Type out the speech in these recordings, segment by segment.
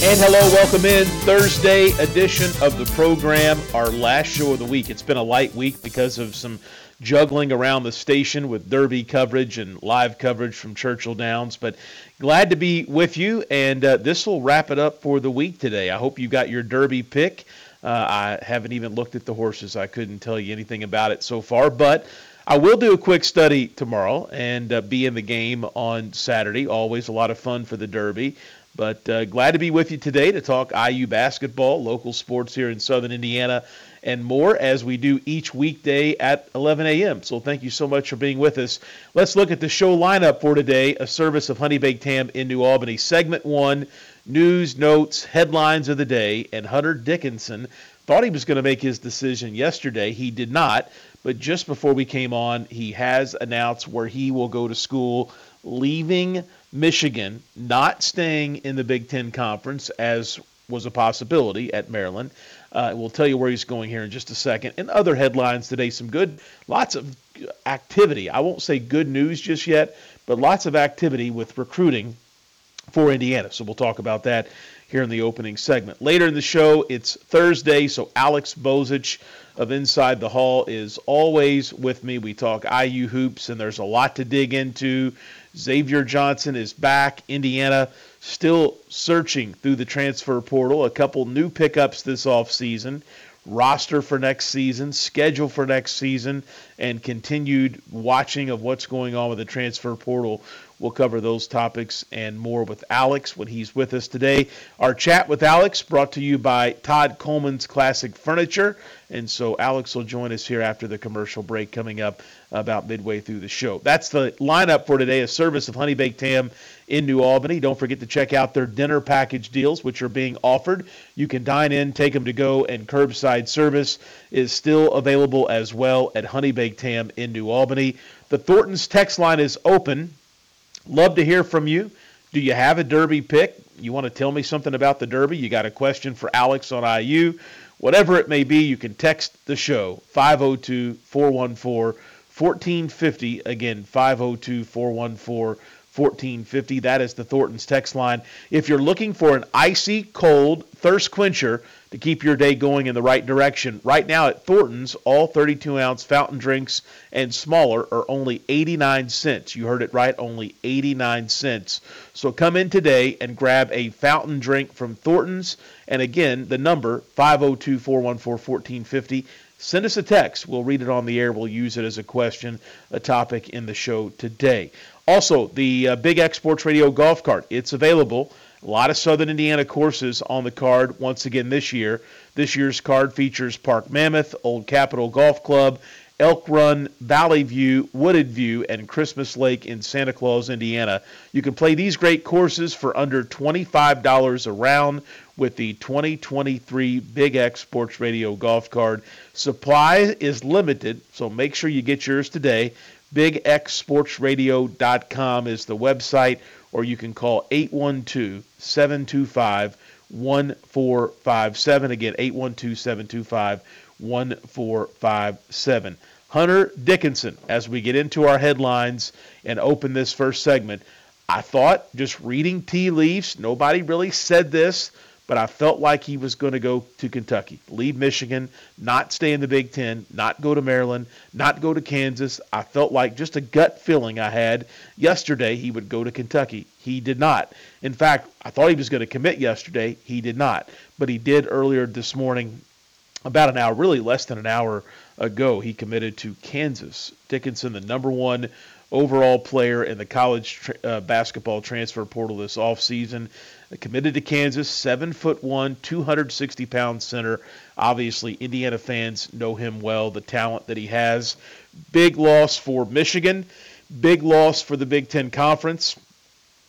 And hello, welcome in Thursday edition of the program, our last show of the week. It's been a light week because of some juggling around the station with Derby coverage and live coverage from Churchill Downs. But glad to be with you, and uh, this will wrap it up for the week today. I hope you got your Derby pick. Uh, I haven't even looked at the horses. I couldn't tell you anything about it so far, but I will do a quick study tomorrow and uh, be in the game on Saturday. Always a lot of fun for the Derby. But uh, glad to be with you today to talk IU basketball, local sports here in Southern Indiana, and more as we do each weekday at 11 a.m. So thank you so much for being with us. Let's look at the show lineup for today, a service of Honey Baked Ham in New Albany. Segment one news, notes, headlines of the day, and Hunter Dickinson thought he was going to make his decision yesterday. He did not, but just before we came on, he has announced where he will go to school, leaving Michigan not staying in the Big Ten Conference, as was a possibility at Maryland. Uh, we'll tell you where he's going here in just a second. And other headlines today, some good, lots of activity. I won't say good news just yet, but lots of activity with recruiting for Indiana. So we'll talk about that here in the opening segment. Later in the show, it's Thursday, so Alex Bozich of Inside the Hall is always with me. We talk IU hoops, and there's a lot to dig into. Xavier Johnson is back. Indiana still searching through the transfer portal. A couple new pickups this offseason. Roster for next season, schedule for next season, and continued watching of what's going on with the transfer portal. We'll cover those topics and more with Alex when he's with us today. Our chat with Alex brought to you by Todd Coleman's Classic Furniture. And so Alex will join us here after the commercial break coming up about midway through the show. That's the lineup for today, a service of Honey Baked Ham in New Albany. Don't forget to check out their dinner package deals, which are being offered. You can dine in, take them to go, and curbside service is still available as well at Honey Baked Ham in New Albany. The Thornton's text line is open. Love to hear from you. Do you have a Derby pick? You want to tell me something about the Derby? You got a question for Alex on IU? Whatever it may be, you can text the show 502 414 1450. Again, 502 414 1450. That is the Thornton's text line. If you're looking for an icy cold thirst quencher to keep your day going in the right direction, right now at Thornton's, all 32 ounce fountain drinks and smaller are only 89 cents. You heard it right, only 89 cents. So come in today and grab a fountain drink from Thornton's. And again, the number 502 414 1450 send us a text. We'll read it on the air. We'll use it as a question, a topic in the show today. Also, the uh, Big X Sports Radio golf cart. It's available. A lot of Southern Indiana courses on the card once again this year. This year's card features Park Mammoth, Old Capitol Golf Club, Elk Run, Valley View, Wooded View, and Christmas Lake in Santa Claus, Indiana. You can play these great courses for under $25 a round with the 2023 Big X Sports Radio golf card. Supply is limited, so make sure you get yours today. BigXSportsRadio.com is the website, or you can call 812 725 1457. Again, 812 725 1457. Hunter Dickinson, as we get into our headlines and open this first segment, I thought just reading tea leaves, nobody really said this, but I felt like he was going to go to Kentucky, leave Michigan, not stay in the Big Ten, not go to Maryland, not go to Kansas. I felt like just a gut feeling I had yesterday he would go to Kentucky. He did not. In fact, I thought he was going to commit yesterday. He did not. But he did earlier this morning about an hour, really less than an hour ago, he committed to Kansas. Dickinson, the number one overall player in the college uh, basketball transfer portal this offseason. Committed to Kansas, seven foot one, 260 pound center. Obviously, Indiana fans know him well, the talent that he has. Big loss for Michigan, big loss for the Big Ten Conference.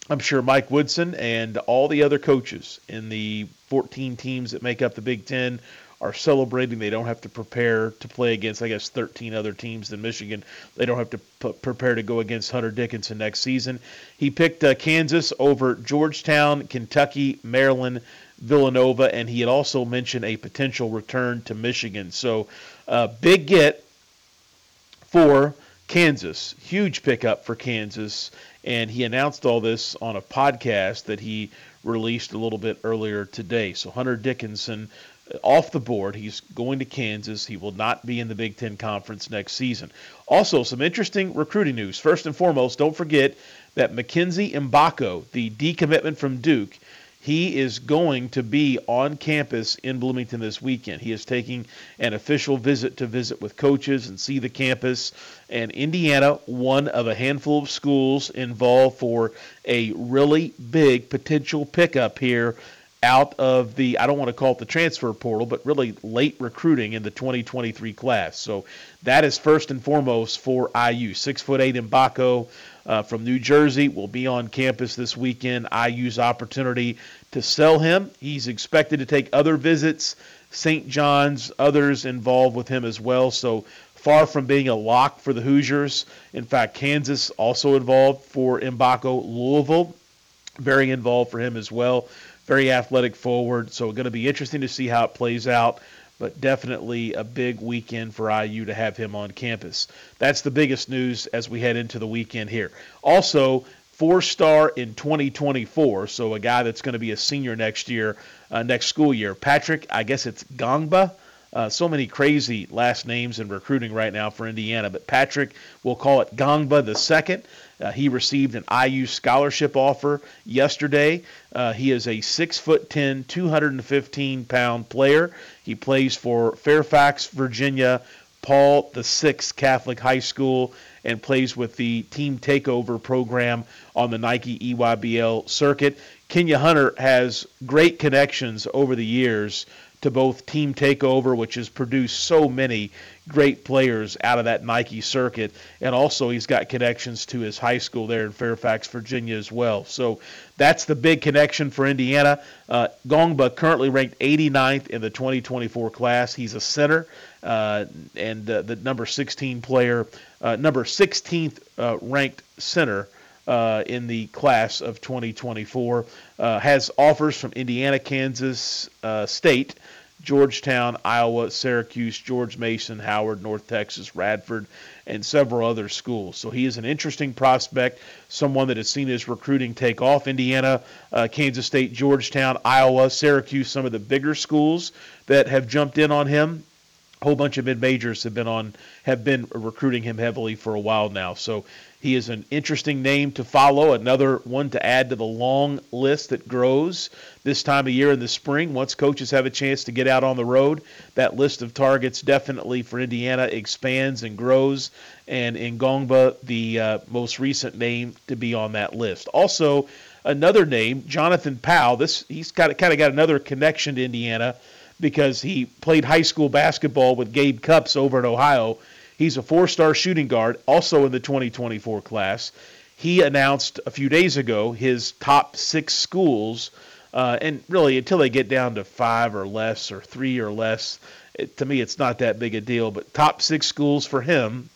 I'm sure Mike Woodson and all the other coaches in the 14 teams that make up the Big Ten are celebrating. They don't have to prepare to play against, I guess, 13 other teams than Michigan. They don't have to p- prepare to go against Hunter Dickinson next season. He picked uh, Kansas over Georgetown, Kentucky, Maryland, Villanova, and he had also mentioned a potential return to Michigan. So, uh, big get for Kansas. Huge pickup for Kansas. And he announced all this on a podcast that he released a little bit earlier today. So Hunter Dickinson off the board. He's going to Kansas. He will not be in the Big Ten Conference next season. Also, some interesting recruiting news. First and foremost, don't forget that Mackenzie Mgbako, the decommitment from Duke, he is going to be on campus in Bloomington this weekend. He is taking an official visit to visit with coaches and see the campus. And Indiana, one of a handful of schools involved for a really big potential pickup here out of the I don't want to call it the transfer portal, but really late recruiting in the 2023 class. So that is first and foremost for IU. Six foot eight Mgbako uh, from New Jersey will be on campus this weekend. IU's opportunity to sell him. He's expected to take other visits. St. John's, others involved with him as well. So far from being a lock for the Hoosiers. In fact, Kansas also involved for Mgbako. Louisville, very involved for him as well very athletic forward. So it's going to be interesting to see how it plays out. But definitely a big weekend for IU to have him on campus. That's the biggest news as we head into the weekend here. Also, four star in 2024. So a guy that's going to be a senior next year, uh, next school year. Patrick, I guess it's Gongba. Uh, so many crazy last names in recruiting right now for Indiana, but Patrick, we'll call it Gongba the second. Uh, he received an IU scholarship offer yesterday. Uh, he is a six foot 10, 215 pound player. He plays for Fairfax, Virginia, Paul the Sixth Catholic High School, and plays with the Team Takeover program on the Nike EYBL circuit. Kenya Hunter has great connections over the years to both Team Takeover, which has produced so many great players out of that Nike circuit, and also he's got connections to his high school there in Fairfax, Virginia as well. So that's the big connection for Indiana. Uh, Gongba currently ranked 89th in the 2024 class. He's a center uh, and uh, the number 16 player, uh, number 16th uh, ranked center. Uh, in the class of 2024. Uh, has offers from Indiana, Kansas uh, State, Georgetown, Iowa, Syracuse, George Mason, Howard, North Texas, Radford, and several other schools. So he is an interesting prospect, someone that has seen his recruiting take off. Indiana, uh, Kansas State, Georgetown, Iowa, Syracuse, some of the bigger schools that have jumped in on him. A whole bunch of mid majors have been on have been recruiting him heavily for a while now. So he is an interesting name to follow, another one to add to the long list that grows this time of year in the spring. Once coaches have a chance to get out on the road, that list of targets definitely for Indiana expands and grows. And Ngongba, the uh, most recent name to be on that list. Also, another name, Jonathan Powell. This he's got kind of got another connection to Indiana because he played high school basketball with Gabe Cupps over in Ohio He's a four star shooting guard, also in the 2024 class. He announced a few days ago his top six schools, uh, and really until they get down to five or less or three or less, it, to me it's not that big a deal. But top six schools for him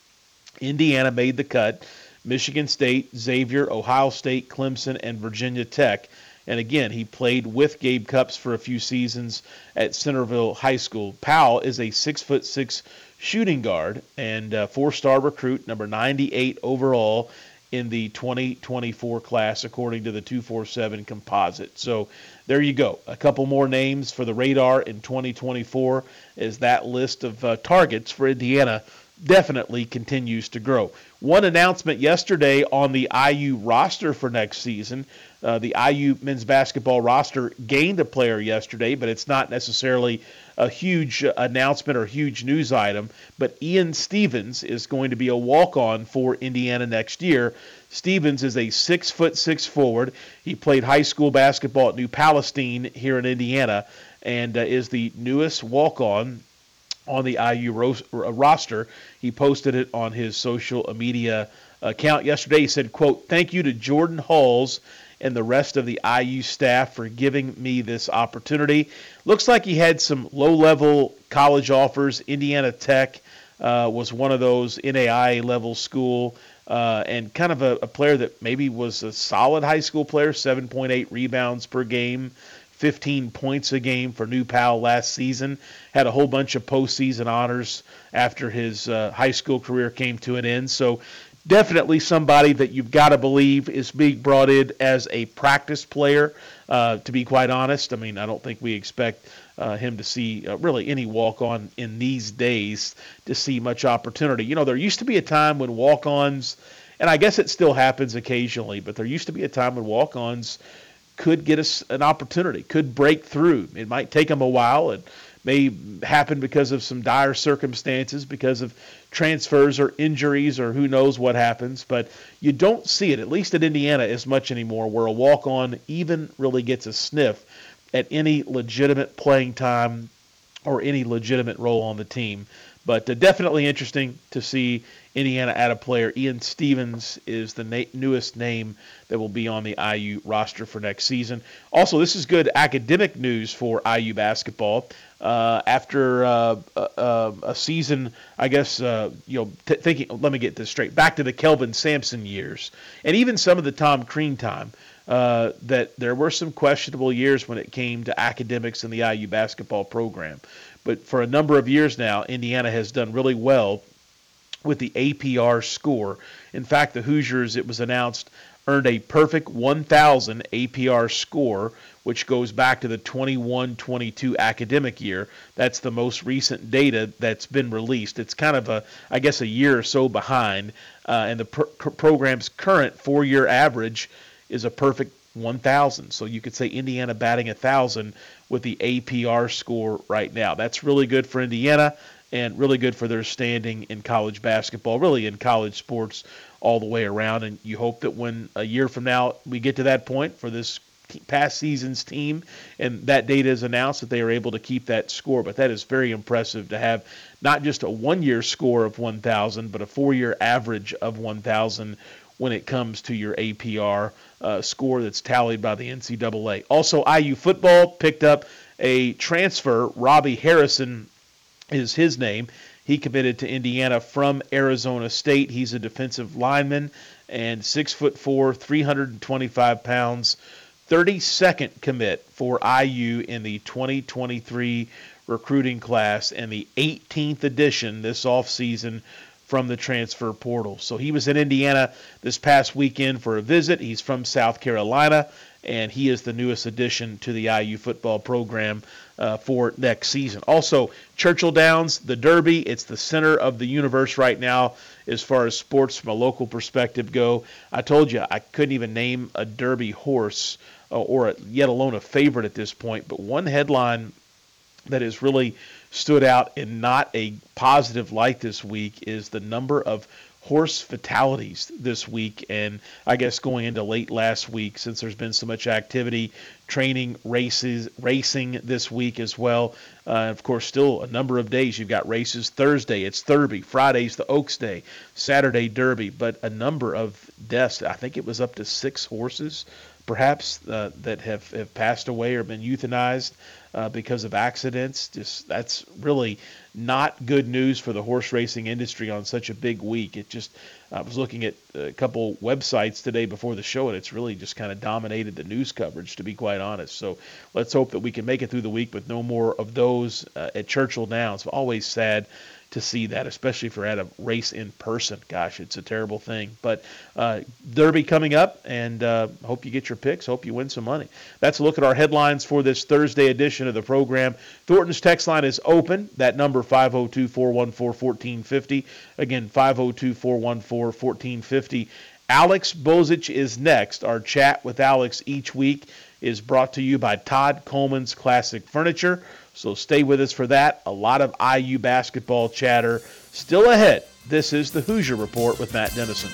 Indiana made the cut. Michigan State, Xavier, Ohio State, Clemson, and Virginia Tech. And again, he played with Gabe Cupps for a few seasons at Centerville High School. Powell is a six foot six shooting guard and four star recruit, number 98 overall in the 2024 class, according to the 247 composite. So there you go. A couple more names for the radar in 2024 as that list of uh, targets for Indiana definitely continues to grow. One announcement yesterday on the IU roster for next season. Uh, the IU men's basketball roster gained a player yesterday, but it's not necessarily a huge announcement or huge news item. But Ian Stevens is going to be a walk-on for Indiana next year. Stevens is a six foot six forward. He played high school basketball at New Palestine here in Indiana, and uh, is the newest walk-on on the IU ro- uh, roster. He posted it on his social media account yesterday. He said, "quote Thank you to Jordan Hulls." And the rest of the IU staff for giving me this opportunity. Looks like he had some low level college offers. Indiana Tech uh, was one of those NAIA level school, uh, and kind of a, a, player that maybe was a solid high school player, 7.8 rebounds per game, 15 points a game for New Pal last season. Had a whole bunch of postseason honors after his uh, high school career came to an end. So definitely somebody that you've got to believe is being brought in as a practice player. Uh, to be quite honest, I mean, I don't think we expect uh, him to see uh, really any walk on in these days to see much opportunity. You know, there used to be a time when walk ons, and I guess it still happens occasionally, but there used to be a time when walk ons could get us an opportunity, could break through. It might take them a while. It may happen because of some dire circumstances, because of transfers or injuries or who knows what happens. But you don't see it, at least at Indiana, as much anymore, where a walk on even really gets a sniff at any legitimate playing time or any legitimate role on the team. But uh, definitely interesting to see Indiana add a player. Ian Stevens is the na- newest name that will be on the IU roster for next season. Also, this is good academic news for IU basketball. Uh, after uh, uh, uh a season, I guess uh, you know, t- thinking. Let me get this straight. Back to the Kelvin Sampson years, and even some of the Tom Crean time. Uh, that there were some questionable years when it came to academics in the IU basketball program. But for a number of years now, Indiana has done really well with the APR score. In fact, the Hoosiers, it was announced, earned a perfect 1,000 APR score, which goes back to the 21 22 academic year. That's the most recent data that's been released. It's kind of a, I guess, a year or so behind. Uh, and the pr- program's current four year average is a perfect 1,000. So you could say Indiana batting 1,000 with the APR score right now. That's really good for Indiana and really good for their standing in college basketball, really in college sports all the way around. And you hope that when a year from now we get to that point for this past season's team and that data is announced that they are able to keep that score. But that is very impressive to have not just a one year score of 1,000, but a four year average of 1,000 when it comes to your APR uh, score that's tallied by the NCAA. Also, IU football picked up a transfer, Robbie Harrison is his name. He committed to Indiana from Arizona State. He's a defensive lineman and six foot four, 325 pounds, 32nd commit for IU in the 2023 recruiting class and the 18th edition this offseason from the transfer portal. So he was in Indiana this past weekend for a visit. He's from South Carolina, and he is the newest addition to the IU football program uh, for next season. Also, Churchill Downs, the Derby, it's the center of the universe right now as far as sports from a local perspective go. I told you I couldn't even name a Derby horse uh, or yet alone a favorite at this point, but one headline that is really stood out in not a positive light this week is the number of horse fatalities this week. And I guess going into late last week since there's been so much activity training races racing this week as well. Uh, of course still a number of days you've got races Thursday it's Derby Friday's the Oaks Day Saturday Derby but a number of deaths I think it was up to six horses perhaps uh, that have, have passed away or been euthanized uh, because of accidents. Just that's really not good news for the horse racing industry on such a big week. It just I was looking at a couple websites today before the show, and it's really just kind of dominated the news coverage, to be quite honest. So let's hope that we can make it through the week with no more of those uh, at Churchill Downs. Always sad to see that, especially if you're at a race in person. Gosh, it's a terrible thing. But uh, Derby coming up, and uh, hope you get your picks. Hope you win some money. That's a look at our headlines for this Thursday edition of the program. Thornton's text line is open. That number 502 414 1450. Again, 502 414 1450. Alex Bozich is next. Our chat with Alex each week is brought to you by Todd Coleman's Classic Furniture. So stay with us for that. A lot of IU basketball chatter still ahead. This is the Hoosier Report with Matt Dennison.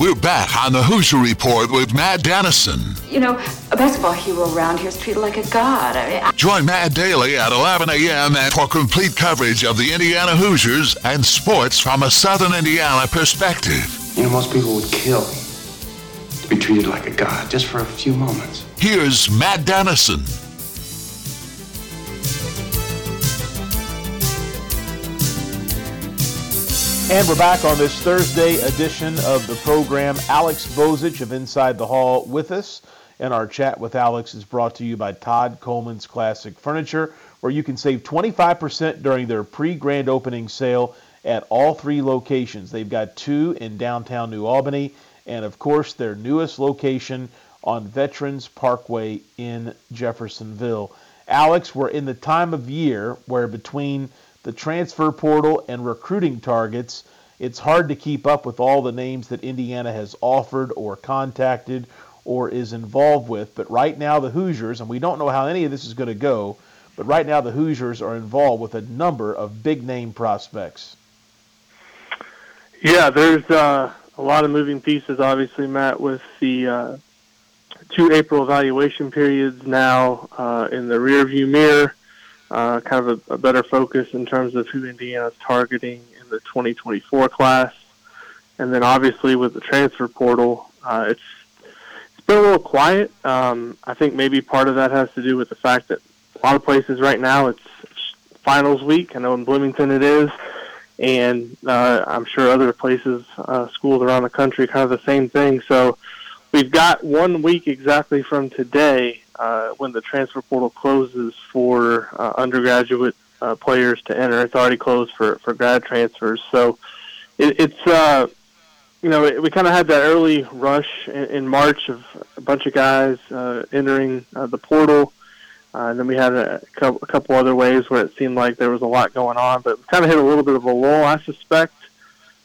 We're back on the Hoosier Report with Matt Dennison. You know, a basketball hero around here is treated like a god. I mean, I- Join Matt daily at 11 a.m. for complete coverage of the Indiana Hoosiers and sports from a Southern Indiana perspective. You know, most people would kill to be treated like a god just for a few moments. Here's Matt Dennison. And we're back on this Thursday edition of the program. Alex Bozich of Inside the Hall with us. And our chat with Alex is brought to you by Todd Coleman's Classic Furniture, where you can save 25% during their pre grand opening sale at all three locations. They've got two in downtown New Albany, and of course, their newest location on Veterans Parkway in Jeffersonville. Alex, we're in the time of year where between the transfer portal and recruiting targets, it's hard to keep up with all the names that Indiana has offered or contacted or is involved with. But right now, the Hoosiers, and we don't know how any of this is going to go, but right now, the Hoosiers are involved with a number of big name prospects. Yeah, there's uh, a lot of moving pieces, obviously, Matt, with the uh, two April evaluation periods now uh, in the rearview mirror uh, kind of a, a, better focus in terms of who Indiana's targeting in the 2024 class. And then obviously with the transfer portal, uh, it's it's been a little quiet. Um, I think maybe part of that has to do with the fact that a lot of places right now it's, finals week. I know in Bloomington it is, and uh, I'm sure other places, uh, schools around the country, kind of the same thing. So we've got one week exactly from today uh, when the transfer portal closes for uh, undergraduate uh, players to enter. It's already closed for, for grad transfers. So it, it's, uh, you know, we kind of had that early rush in, in, March of a bunch of guys uh, entering uh, the portal. Uh, and then we had a, a couple other ways where it seemed like there was a lot going on, but kind of hit a little bit of a lull, I suspect.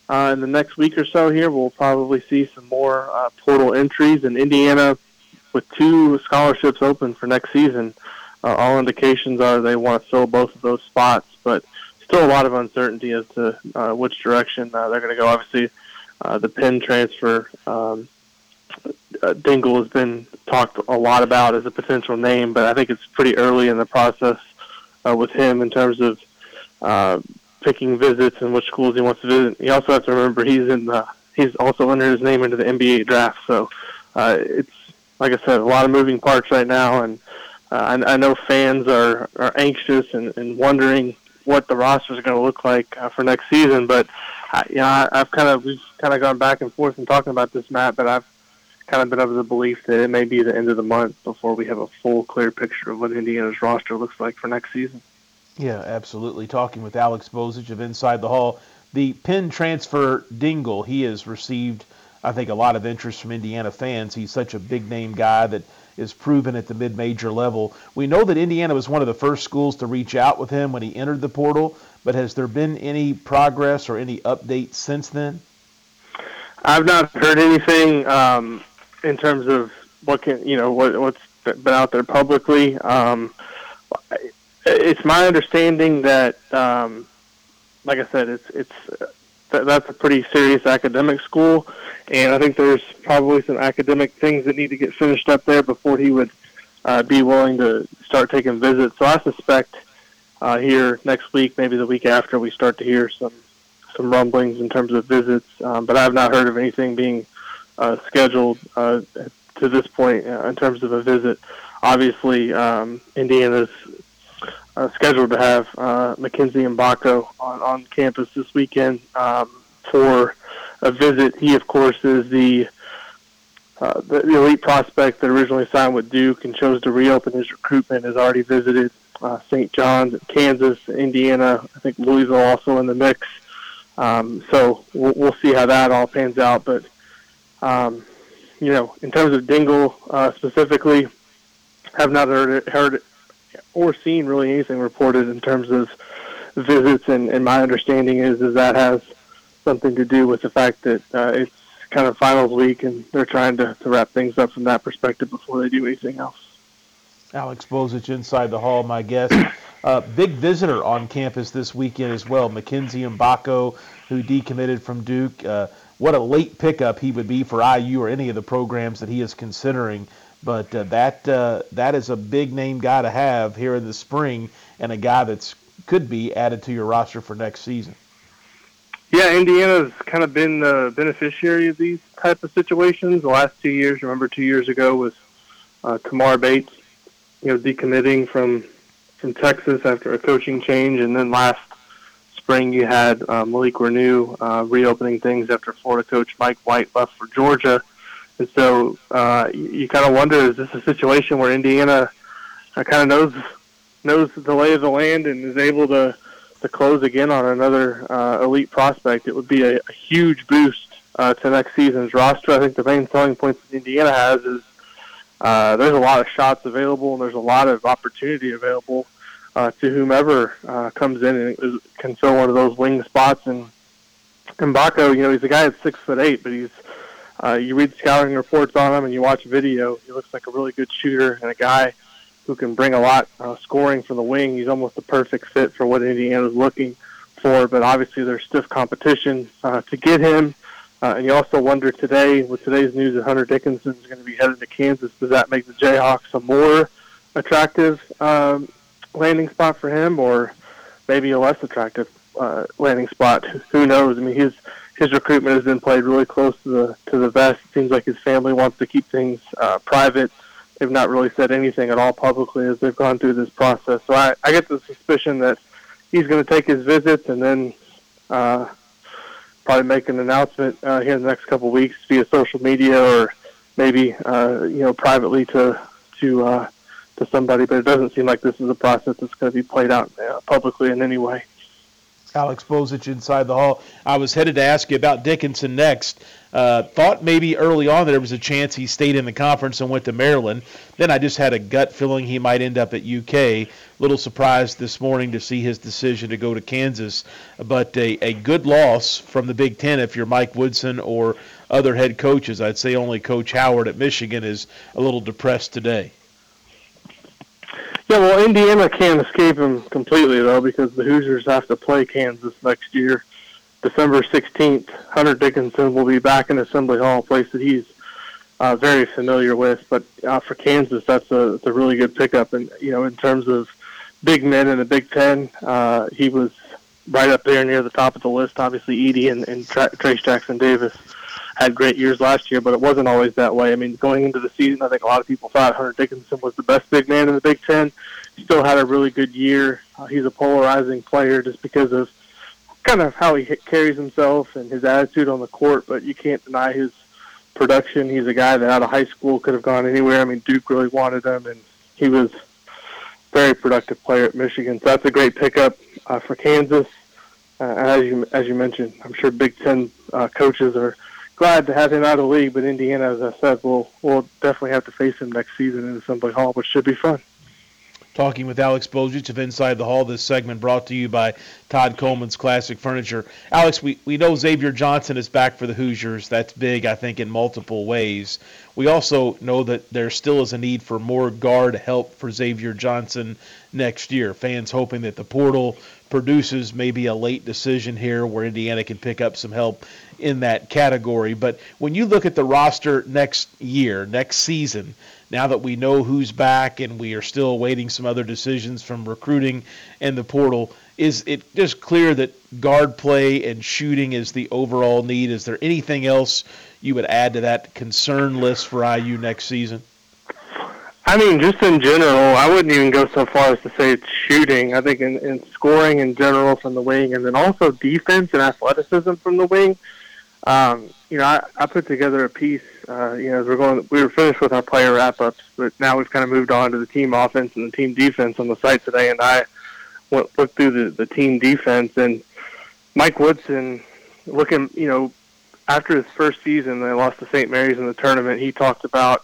Uh, in the next week or so here, we'll probably see some more uh, portal entries. In Indiana, with two scholarships open for next season, uh, all indications are they want to fill both of those spots, but still a lot of uncertainty as to uh, which direction uh, they're going to go. Obviously, uh, the Penn transfer, um, uh, Dingle has been talked a lot about as a potential name, but I think it's pretty early in the process uh, with him in terms of uh, picking visits and which schools he wants to visit. You also have to remember he's in the he's also entered his name into the NBA draft, so uh, it's like I said, a lot of moving parts right now, and uh, I, I know fans are are anxious and, and wondering what the roster is going to look like uh, for next season. But uh, you know, I, I've kind of we've kind of gone back and forth and talking about this, Matt. But I've kind of been of the belief that it may be the end of the month before we have a full, clear picture of what Indiana's roster looks like for next season. Yeah, absolutely. Talking with Alex Bozich of Inside the Hall, the Penn transfer Dingle, he has received I think a lot of interest from Indiana fans. He's such a big name guy that is proven at the mid major level. We know that Indiana was one of the first schools to reach out with him when he entered the portal, but has there been any progress or any updates since then? I've not heard anything um, in terms of what can you know what what's been out there publicly. Um, it's my understanding that, um, like I said, it's it's that's a pretty serious academic school, and I think there's probably some academic things that need to get finished up there before he would uh, be willing to start taking visits. So I suspect uh, here next week, maybe the week after, we start to hear some some rumblings in terms of visits. Um, but I have not heard of anything being uh, scheduled uh, to this point uh, in terms of a visit. Obviously, um, Indiana's uh, scheduled to have uh, Mackenzie Mgbako on, on campus this weekend um, for a visit. He, of course, is the, uh, the elite prospect that originally signed with Duke and chose to reopen his recruitment. Has already visited uh, St. John's, Kansas, Indiana. I think Louisville also in the mix. Um, so we'll, we'll see how that all pans out. But um, you know, in terms of Dingle uh, specifically, have not heard heard or seen really anything reported in terms of visits, and, and my understanding is is that has something to do with the fact that uh, it's kind of finals week, and they're trying to, to wrap things up from that perspective before they do anything else. Alex Bozich inside the hall, my guest. Uh, big visitor on campus this weekend as well, Mackenzie Mgbako, who decommitted from Duke. Uh, what a late pickup he would be for IU or any of the programs that he is considering. But uh, that uh, that is a big name guy to have here in the spring, and a guy that's could be added to your roster for next season. Yeah, Indiana's kind of been the beneficiary of these type of situations the last two years. Remember, two years ago was uh, Tamar Bates, you know, decommitting from from Texas after a coaching change, and then last spring you had uh, Malik Reneau uh, reopening things after Florida coach Mike White left for Georgia. And so uh, you, you kind of wonder: is this a situation where Indiana uh, kind of knows knows the lay of the land and is able to to close again on another uh, elite prospect? It would be a, a huge boost uh, to next season's roster. I think the main selling points that Indiana has is uh, there's a lot of shots available and there's a lot of opportunity available uh, to whomever uh, comes in and can fill one of those wing spots. And Mgbako, you know, he's a guy that's six foot eight, but he's uh, you read scouting reports on him and you watch video, he looks like a really good shooter and a guy who can bring a lot uh, scoring from the wing. He's almost a perfect fit for what Indiana's looking for, but obviously there's stiff competition uh, to get him. Uh, and you also wonder today, with today's news that Hunter Dickinson is going to be headed to Kansas, does that make the Jayhawks a more attractive um, landing spot for him, or maybe a less attractive uh, landing spot? Who knows? I mean, his his recruitment has been played really close to the to the vest. It seems like his family wants to keep things uh, private. They've not really said anything at all publicly as they've gone through this process. So I, I get the suspicion that he's going to take his visits and then uh, probably make an announcement uh, here in the next couple of weeks via social media or maybe uh, you know privately to to uh, to somebody. But it doesn't seem like this is a process that's going to be played out uh, publicly in any way. Alex Bozich inside the hall. I was headed to ask you about Dickinson next. Uh, thought maybe early on there was a chance he stayed in the conference and went to Maryland. Then I just had a gut feeling he might end up at UK. Little surprised this morning to see his decision to go to Kansas, but a, a good loss from the Big Ten if you're Mike Woodson or other head coaches. I'd say only Coach Howard at Michigan is a little depressed today. Yeah, well, Indiana can't escape him completely though because the Hoosiers have to play Kansas next year, December 16th. Hunter Dickinson will be back in Assembly Hall, a place that he's uh, very familiar with. But uh, for Kansas, that's a, that's a really good pickup. And you know, in terms of big men in the Big Ten, uh, he was right up there near the top of the list. Obviously, Edey and, and Tra- Trayce Jackson Davis had great years last year, but it wasn't always that way. I mean, going into the season, I think a lot of people thought Hunter Dickinson was the best big man in the Big Ten. He still had a really good year. Uh, he's a polarizing player just because of kind of how he carries himself and his attitude on the court, but you can't deny his production. He's a guy that out of high school could have gone anywhere. I mean, Duke really wanted him, and he was very productive player at Michigan. So that's a great pickup uh, for Kansas. Uh, as you as you mentioned, I'm sure Big Ten uh, coaches are glad to have him out of the league, but Indiana, as I said, will will definitely have to face him next season in Assembly Hall, which should be fun. Talking with Alex Bozich of Inside the Hall. This segment brought to you by Todd Coleman's Classic Furniture. Alex, we, we know Xavier Johnson is back for the Hoosiers. That's big, I think, in multiple ways. We also know that there still is a need for more guard help for Xavier Johnson next year. Fans hoping that the portal produces maybe a late decision here where Indiana can pick up some help in that category. But when you look at the roster next year, next season, now that we know who's back and we are still awaiting some other decisions from recruiting and the portal, is it just clear that guard play and shooting is the overall need? Is there anything else you would add to that concern list for IU next season? I mean, just in general, I wouldn't even go so far as to say it's shooting. I think in, in scoring in general from the wing, and then also defense and athleticism from the wing. Um, you know, I, I put together a piece. Uh, you know, as we're going, we were finished with our player wrap ups, but now we've kind of moved on to the team offense and the team defense on the site today. And I went looked through the, the team defense, and Mike Woodson, looking, you know, after his first season, they lost to St. Mary's in the tournament. He talked about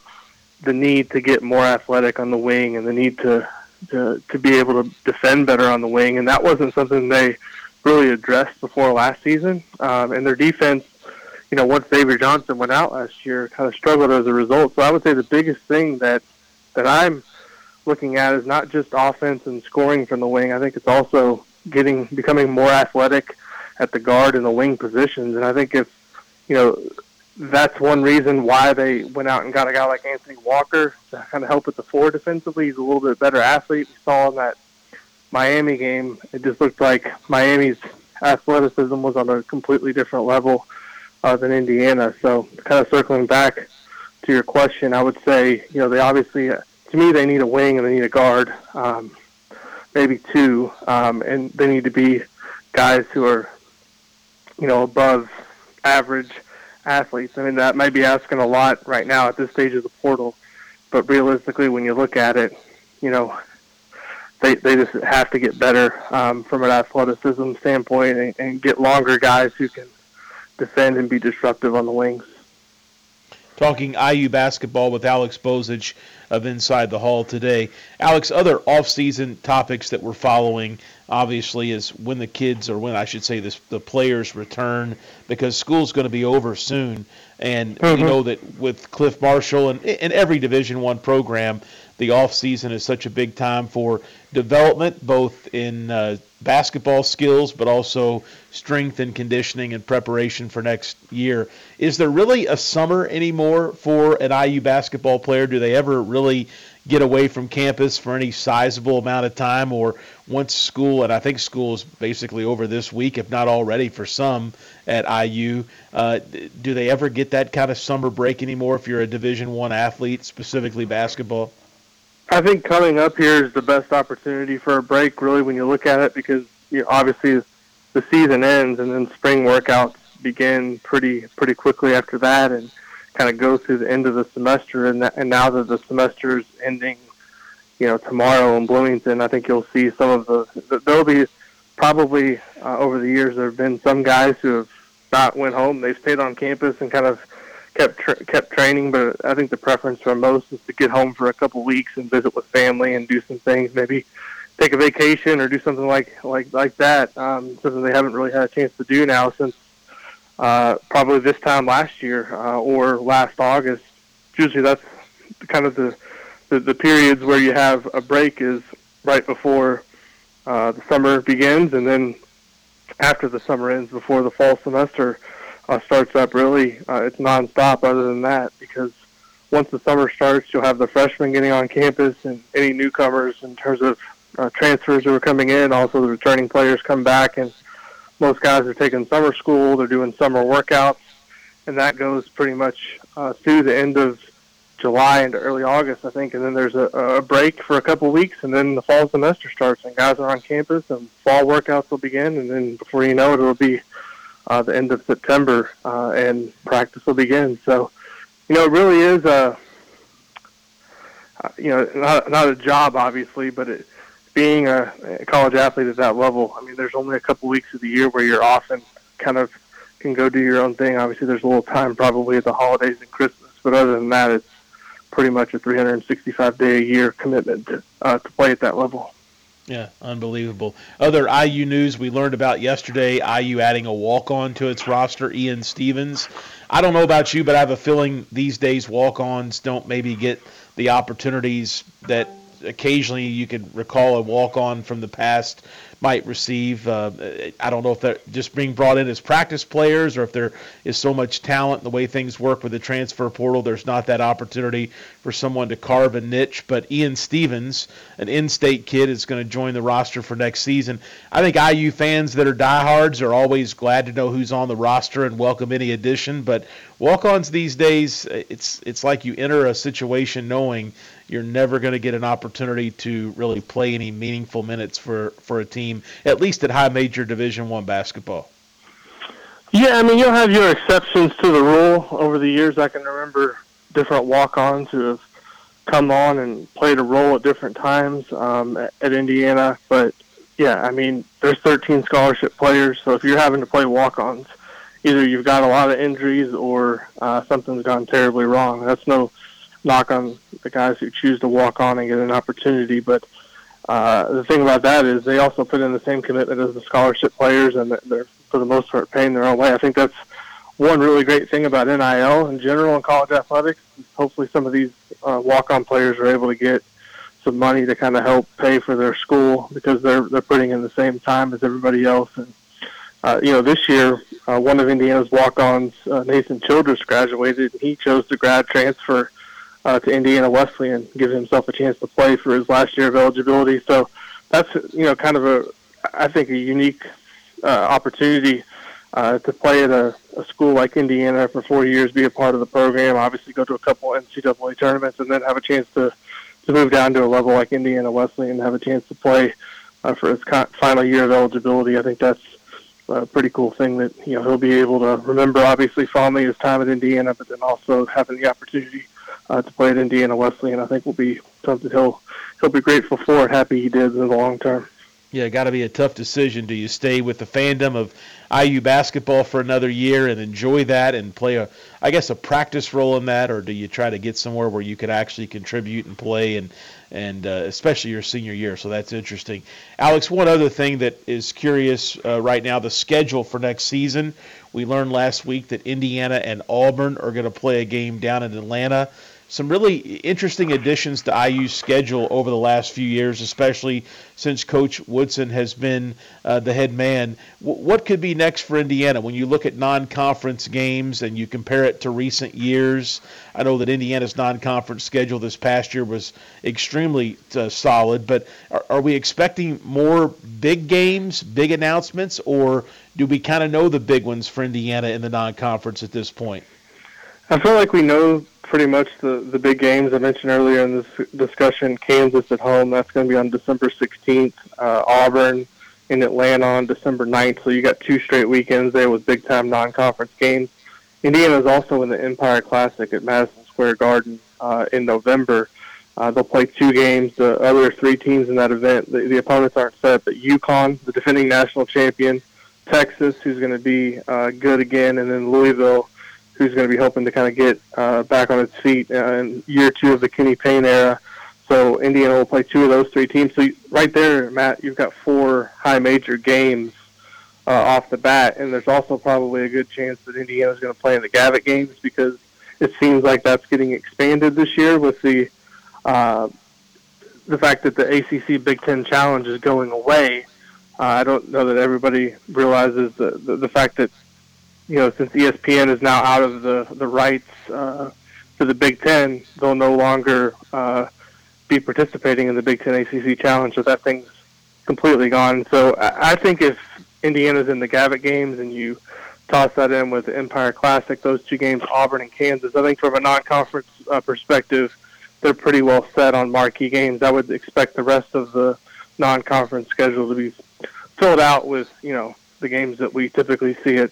the need to get more athletic on the wing and the need to to, to be able to defend better on the wing, and that wasn't something they really addressed before last season. Um, and their defense, you know, once Xavier Johnson went out last year, kind of struggled as a result. So I would say the biggest thing that that I'm looking at is not just offense and scoring from the wing. I think it's also getting becoming more athletic at the guard and the wing positions. And I think if you know that's one reason why they went out and got a guy like Anthony Walker to kind of help with the four defensively. He's a little bit better athlete. We saw in that Miami game, it just looked like Miami's athleticism was on a completely different level uh, than Indiana. So, kind of circling back to your question, I would say, you know, they obviously, uh, to me, they need a wing and they need a guard, um, maybe two, um, and they need to be guys who are, you know, above average athletes. I mean, that might be asking a lot right now at this stage of the portal, but realistically, when you look at it, you know, they they just have to get better um, from an athleticism standpoint and, and get longer guys who can defend and be disruptive on the wings. Talking IU basketball with Alex Bozich of Inside the Hall today. Alex, other off-season topics that we're following obviously is when the kids or when I should say this the players return because school's going to be over soon and mm-hmm. you know that with Clif Marshall and in every division 1 program the off season is such a big time for development both in uh, basketball skills but also strength and conditioning and preparation for next year. Is there really a summer anymore for an IU basketball player? Do they ever really get away from campus for any sizable amount of time? Or once school and i think school is basically over this week if not already for some at iu uh, do they ever get that kind of summer break anymore if you're a division one athlete specifically basketball i think coming up here is the best opportunity for a break really when you look at it because you know, obviously the season ends and then spring workouts begin pretty pretty quickly after that and kind of go through the end of the semester, and that, and now that the semester is ending, you know, tomorrow in Bloomington, I think you'll see some of the. There'll be probably uh, over the years there have been some guys who have not went home. They've stayed on campus and kind of kept tra- kept training, but I think the preference for most is to get home for a couple weeks and visit with family and do some things, maybe take a vacation or do something like like like that. Um, something they haven't really had a chance to do now since uh, probably this time last year uh, or last August. Usually that's kind of the, the, the periods where you have a break is right before uh, the summer begins and then after the summer ends before the fall semester uh, starts up really uh, it's nonstop other than that because once the summer starts you'll have the freshmen getting on campus and any newcomers in terms of uh, transfers who are coming in. Also the returning players come back and most guys are taking summer school, they're doing summer workouts, and that goes pretty much uh, through the end of July into early August, I think, and then there's a, a break for a couple weeks, and then the fall semester starts, and guys are on campus, and fall workouts will begin, and then before you know it, it'll be uh, the end of September, uh, and practice will begin. So, you know, it really is a, uh, you know, not not a job, obviously, but it being a, college athlete at that level, I mean, there's only a couple weeks of the year where you're off and kind of can go do your own thing. Obviously, there's a little time probably at the holidays and Christmas, but other than that, it's pretty much a 365 day a year commitment to, uh, to play at that level. Yeah, unbelievable. Other IU news we learned about yesterday IU adding a walk on to its roster, Ian Stevens. I don't know about you, but I have a feeling these days walk ons don't maybe get the opportunities that occasionally you could recall a walk on from the past might receive. Uh, I don't know if they're just being brought in as practice players or if there is so much talent the way things work with the transfer portal. There's not that opportunity for someone to carve a niche. But Ian Stevens, an in-state kid, is going to join the roster for next season. I think IU fans that are diehards are always glad to know who's on the roster and welcome any addition. But walk-ons these days, it's it's like you enter a situation knowing you're never going to get an opportunity to really play any meaningful minutes for, for a team, at least at high major Division One basketball. Yeah, I mean you'll have your exceptions to the rule over the years. I can remember different walk-ons who have come on and played a role at different times um, at, at Indiana. But yeah, I mean there's 13 scholarship players, so if you're having to play walk-ons, either you've got a lot of injuries or uh, something's gone terribly wrong. That's no knock on the guys who choose to walk on and get an opportunity. But uh, the thing about that is they also put in the same commitment as the scholarship players, and they're for the most part paying their own way. I think that's one really great thing about NIL in general in college athletics. Hopefully, some of these uh, walk-on players are able to get some money to kind of help pay for their school because they're they're putting in the same time as everybody else. And uh, you know, this year uh, one of Indiana's walk-ons, uh, Nathan Childress, graduated. And he chose to grad transfer uh, to Indiana Wesleyan, give himself a chance to play for his last year of eligibility. So that's you know kind of a I think a unique uh, opportunity uh, to play at a, a school like Indiana for four years, be a part of the program, obviously go to a couple NCAA tournaments, and then have a chance to to move down to a level like Indiana Wesleyan and have a chance to play uh, for his final year of eligibility. I think that's a pretty cool thing that you know he'll be able to remember. Obviously, fondly his time at Indiana, but then also having the opportunity uh, to play at Indiana Wesleyan, I think will be something he'll he'll be grateful for and happy he did in the long term. Yeah, got to be a tough decision. Do you stay with the fandom of IU basketball for another year and enjoy that and play a, I guess, a practice role in that, or do you try to get somewhere where you could actually contribute and play and and uh, especially your senior year? So that's interesting. Alex, one other thing that is curious uh, right now: the schedule for next season. We learned last week that Indiana and Auburn are going to play a game down in Atlanta some really interesting additions to IU's schedule over the last few years, especially since Coach Woodson has been uh, the head man. W- what could be next for Indiana when you look at non-conference games and you compare it to recent years? I know that Indiana's non-conference schedule this past year was extremely uh, solid, but are, are we expecting more big games, big announcements, or do we kind of know the big ones for Indiana in the non-conference at this point? I feel like we know pretty much the, the big games I mentioned earlier in this discussion. Kansas at home, that's going to be on December 16th. Uh, Auburn in Atlanta on December 9th. So you got two straight weekends there with big time non conference games. Indiana is also in the Empire Classic at Madison Square Garden uh, in November. Uh, they'll play two games. The other three teams in that event, the, the opponents aren't set, but UConn, the defending national champion, Texas, who's going to be uh, good again, and then Louisville who's going to be hoping to kind of get uh, back on its feet in year two of the Kenny Payne era. So Indiana will play two of those three teams. So right there, Matt, you've got four high major games uh, off the bat, and there's also probably a good chance that Indiana is going to play in the Gavitt games because it seems like that's getting expanded this year with the uh, the fact that the ACC Big Ten Challenge is going away. Uh, I don't know that everybody realizes the, the the fact that you know, since ESPN is now out of the the rights uh, to the Big Ten, they'll no longer uh, be participating in the Big Ten ACC Challenge. So that thing's completely gone. So I, I think if Indiana's in the Gavitt games and you toss that in with the Empire Classic, those two games, Auburn and Kansas, I think from a non-conference uh, perspective, they're pretty well set on marquee games. I would expect the rest of the non-conference schedule to be filled out with, you know, the games that we typically see at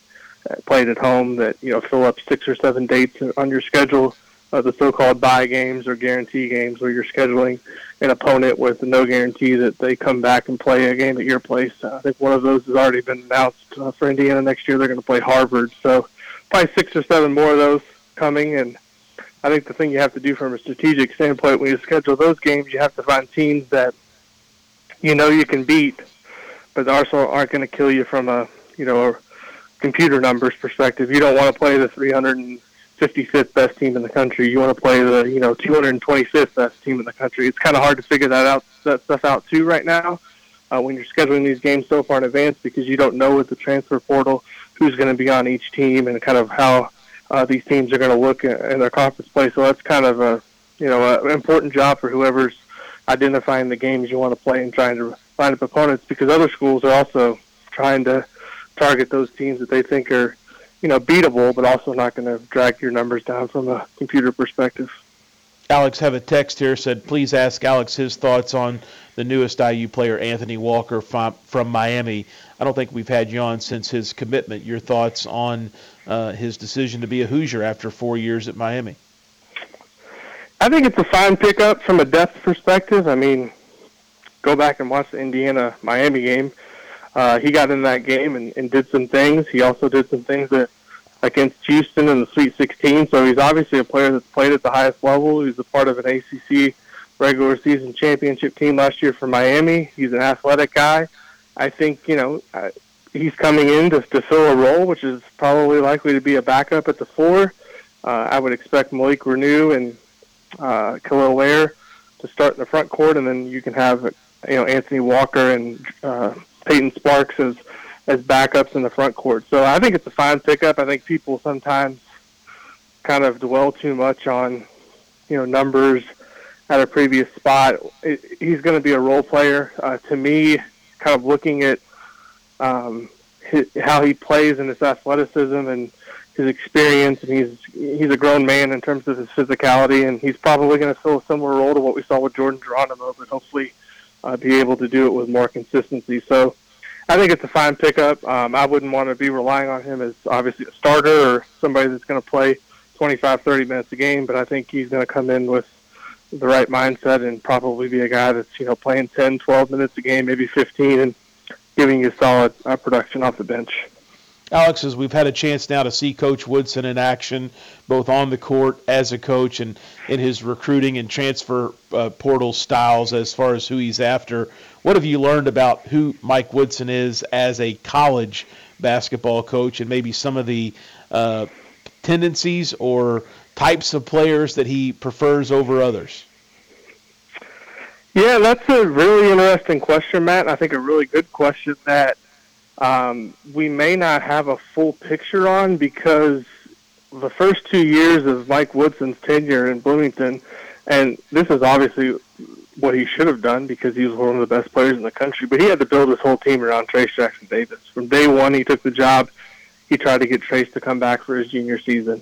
played at home that you know fill up six or seven dates on your schedule. Uh, the so-called buy games or guarantee games, where you're scheduling an opponent with no guarantee that they come back and play a game at your place. Uh, I think one of those has already been announced uh, for Indiana next year. They're going to play Harvard, so probably six or seven more of those coming. And I think the thing you have to do from a strategic standpoint when you schedule those games, you have to find teams that you know you can beat, but also aren't going to kill you from a you know a computer numbers perspective, you don't want to play the 355th best team in the country. You want to play the you know 225th best team in the country. It's kind of hard to figure that out that stuff out too right now. uh, when you're scheduling these games so far in advance because you don't know with the transfer portal who's going to be on each team and kind of how uh, these teams are going to look in their conference play. So that's kind of a you know an important job for whoever's identifying the games you want to play and trying to find up opponents because other schools are also trying to target those teams that they think are you know beatable, but also not going to drag your numbers down from a computer perspective. Alex have a text here said, please ask Alex his thoughts on the newest IU player, Anthony Walker from, from Miami. I don't think we've had you on since his commitment. Your thoughts on uh, his decision to be a Hoosier after four years at Miami? I think it's a fine pickup from a depth perspective. I mean, go back and watch the Indiana Miami game. Uh, he got in that game and, and did some things. He also did some things that against Houston in the Sweet 16. So he's obviously a player that's played at the highest level. He's a part of an ACC regular season championship team last year for Miami. He's an athletic guy. I think you know uh, he's coming in to, to fill a role, which is probably likely to be a backup at the four. Uh, I would expect Malik Reneau and uh, Kel'el Ware to start in the front court, and then you can have you know Anthony Walker and uh, Peyton Sparks as as backups in the front court. So I think it's a fine pickup. I think people sometimes kind of dwell too much on, you know, numbers at a previous spot. It, he's going to be a role player. Uh, to me, kind of looking at um, his, how he plays and his athleticism and his experience, and he's he's a grown man in terms of his physicality, and he's probably going to fill a similar role to what we saw with Jordan Geronimo, but hopefully uh, be able to do it with more consistency. So I think it's a fine pickup. Um, I wouldn't want to be relying on him as obviously a starter or somebody that's going to play 25, 30 minutes a game, but I think he's going to come in with the right mindset and probably be a guy that's, you know, playing 10, 12 minutes a game, maybe 15, and giving you solid uh, production off the bench. Alex, as we've had a chance now to see Coach Woodson in action, both on the court as a coach and in his recruiting and transfer uh, portal styles as far as who he's after, what have you learned about who Mike Woodson is as a college basketball coach and maybe some of the uh, tendencies or types of players that he prefers over others? Yeah, that's a really interesting question, Matt. I think a really good question that um, we may not have a full picture on because the first two years of Mike Woodson's tenure in Bloomington, and this is obviously what he should have done because he was one of the best players in the country, but he had to build his whole team around Trayce Jackson Davis. From day one, he took the job. He tried to get Trayce to come back for his junior season.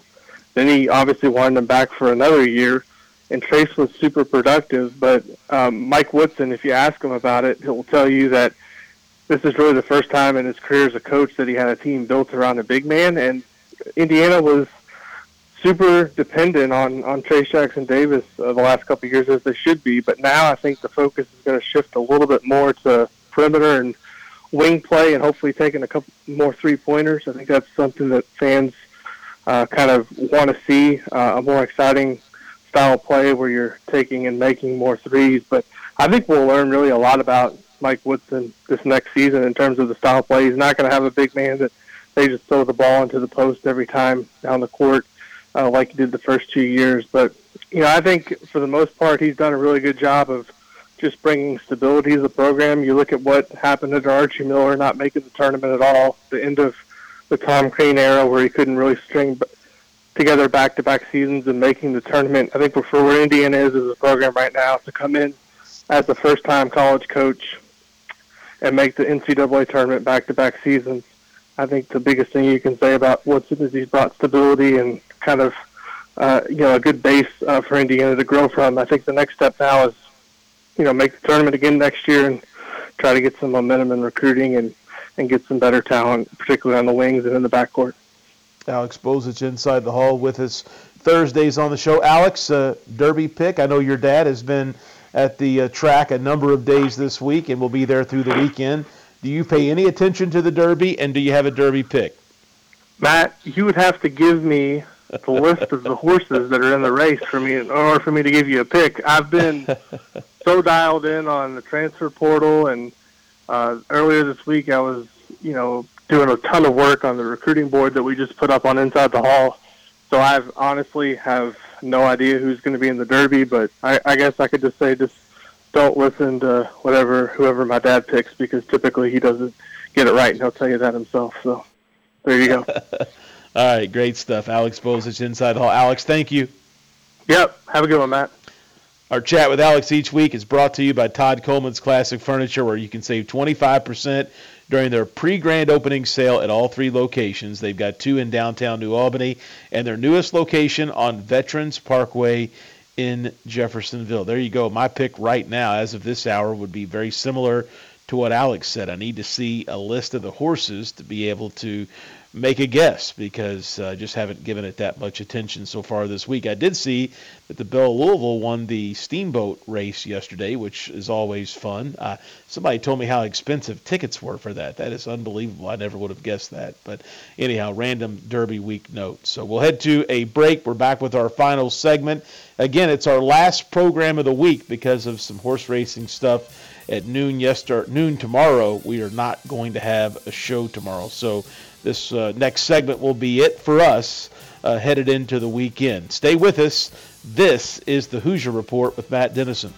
Then he obviously wanted him back for another year, and Trayce was super productive. But um, Mike Woodson, if you ask him about it, he'll tell you that – this is really the first time in his career as a coach that he had a team built around a big man, and Indiana was super dependent on on Trayce Jackson Davis uh, the last couple of years as they should be. But now I think the focus is going to shift a little bit more to perimeter and wing play, and hopefully taking a couple more three pointers. I think that's something that fans uh, kind of want to see uh, a more exciting style of play where you're taking and making more threes. But I think we'll learn really a lot about Mike Woodson this next season in terms of the style of play. He's not going to have a big man that they just throw the ball into the post every time down the court uh, like he did the first two years. But you know, I think for the most part, he's done a really good job of just bringing stability to the program. You look at what happened to Archie Miller not making the tournament at all, the end of the Tom Crean era where he couldn't really string together back-to-back seasons and making the tournament. I think for where Indiana is as a program right now to come in as a first-time college coach and make the NCAA tournament back-to-back seasons. I think the biggest thing you can say about Woodson is he's brought stability and kind of uh, you know a good base uh, for Indiana to grow from. I think the next step now is you know make the tournament again next year and try to get some momentum in recruiting and and get some better talent, particularly on the wings and in the backcourt. Alex Bozich inside the hall with us Thursdays on the show. Alex, uh, Derby pick. I know your dad has been at the uh, track a number of days this week and will be there through the weekend. Do you pay any attention to the Derby, and do you have a Derby pick? Matt, you would have to give me the list of the horses that are in the race for me order for me to give you a pick. I've been so dialed in on the transfer portal, and uh, earlier this week I was, you know, doing a ton of work on the recruiting board that we just put up on Inside the Hall. So I've honestly have no idea who's going to be in the Derby, but I, I guess I could just say just don't listen to whatever whoever my dad picks because typically he doesn't get it right, and he'll tell you that himself. So there you go. All right, great stuff. Alex Bozich, Inside the Hall. Alex, thank you. Yep. Have a good one, Matt. Our chat with Alex each week is brought to you by Todd Coleman's Classic Furniture, where you can save 25% during their pre grand opening sale at all three locations. They've got two in downtown New Albany and their newest location on Veterans Parkway in Jeffersonville. There you go. My pick right now, as of this hour, would be very similar to what Alex said. I need to see a list of the horses to be able to make a guess because I uh, just haven't given it that much attention so far this week. I did see that the Belle Louisville won the steamboat race yesterday, which is always fun. Uh, somebody told me how expensive tickets were for that. That is unbelievable. I never would have guessed that. But anyhow, random Derby week note. So we'll head to a break. We're back with our final segment. Again, it's our last program of the week because of some horse racing stuff at noon yesterday, noon tomorrow. We are not going to have a show tomorrow. So this uh, next segment will be it for us uh, headed into the weekend. Stay with us. This is the Hoosier Report with Matt Dennison.